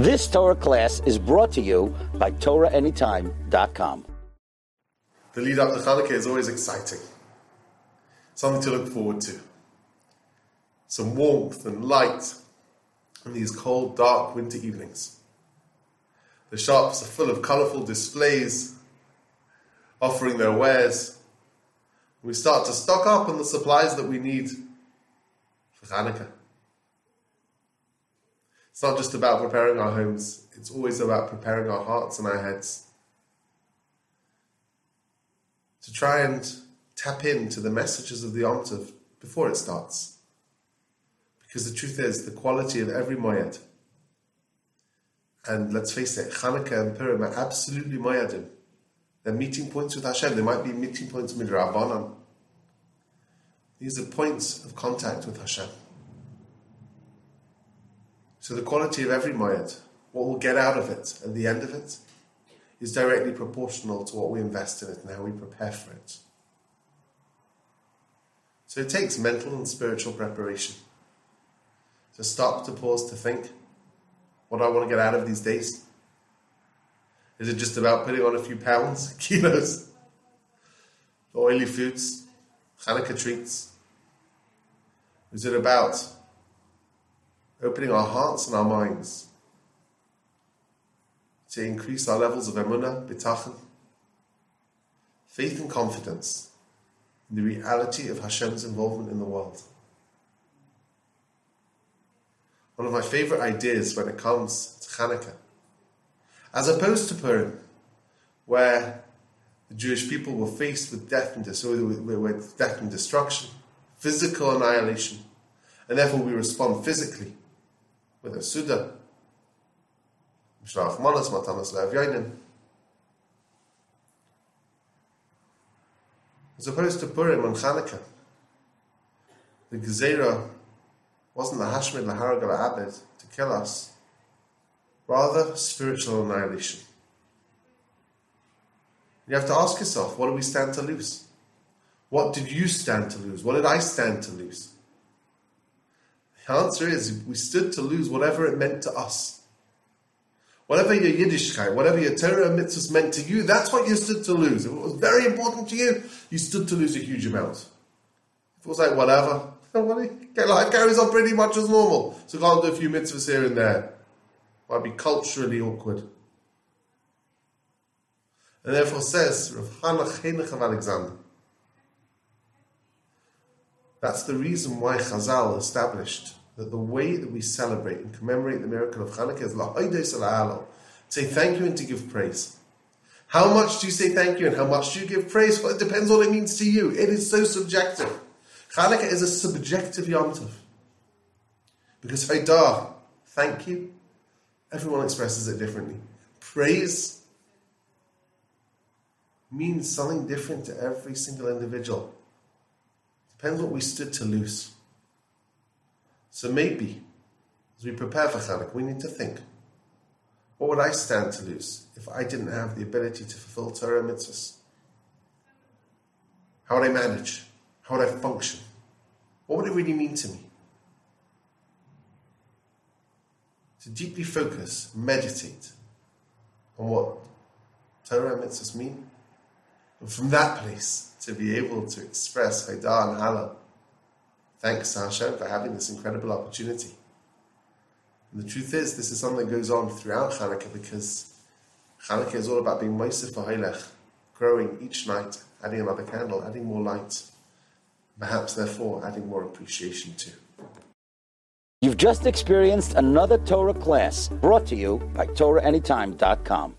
This Torah class is brought to you by TorahAnytime.com. The lead up to Hanukkah is always exciting, something to look forward to. Some warmth and light in these cold, dark winter evenings. The shops are full of colourful displays offering their wares. We start to stock up on the supplies that we need for Hanukkah. It's not just about preparing our homes, it's always about preparing our hearts and our heads. To try and tap into the messages of the Yom before it starts. Because the truth is, the quality of every Moyed, and let's face it, Hanukkah and Purim are absolutely Moyadim. They're meeting points with Hashem. They might be meeting points with Rabbanan. These are points of contact with Hashem. So the quality of every moed, what we'll get out of it at the end of it, is directly proportional to what we invest in it and how we prepare for it. So it takes mental and spiritual preparation. To stop, to pause, to think, what do I want to get out of these days? Is it just about putting on a few pounds, kilos, oily foods, Hanukkah treats? Is it about opening our hearts and our minds to increase our levels of emunah, bitachon, faith and confidence in the reality of Hashem's involvement in the world? One of my favorite ideas when it comes to Hanukkah, as opposed to Purim, where the Jewish people were faced with death and dis- with death and destruction, physical annihilation, and therefore we respond physically with a Suda, Mishlach Manas, Matanas Le'avyainin. As opposed to Purim and Chanukah, the Gezerah wasn't the Hashmid Laharagal Abed to kill us, rather spiritual annihilation. You have to ask yourself, what do we stand to lose? What did you stand to lose? What did I stand to lose? The answer is we stood to lose whatever it meant to us. Whatever your Yiddishkeit, whatever your Torah mitzvahs meant to you, that's what you stood to lose. If it was very important to you, you stood to lose a huge amount. If it was like whatever, life carries on pretty much as normal. So can't do a few mitzvahs here and there. Might be culturally awkward. And therefore says Rav Chanoch of Alexander. That's the reason why Chazal established that the way that we celebrate and commemorate the miracle of Hanukkah is la'oides ala'alo, say thank you and to give praise. How much do you say thank you and how much do you give praise? Well, it depends on what it means to you. It is so subjective. Hanukkah is a subjective Yom Tov. Because Haidah, thank you, everyone expresses it differently. Praise means something different to every single individual. Depends what we stood to lose. So maybe, as we prepare for Chanukah, we need to think what would I stand to lose if I didn't have the ability to fulfill Torah mitzvahs? How would I manage? How would I function? What would it really mean to me? To deeply focus, meditate on what Torah mitzvahs mean, and from that place to be able to express Haidah and Hala Thanks Hashem for having this incredible opportunity. And the truth is, this is something that goes on throughout Hanukkah because Hanukkah is all about being Moisef Hailech, growing each night, adding another candle, adding more light, perhaps therefore adding more appreciation too. You've just experienced another Torah class brought to you by TorahAnytime.com.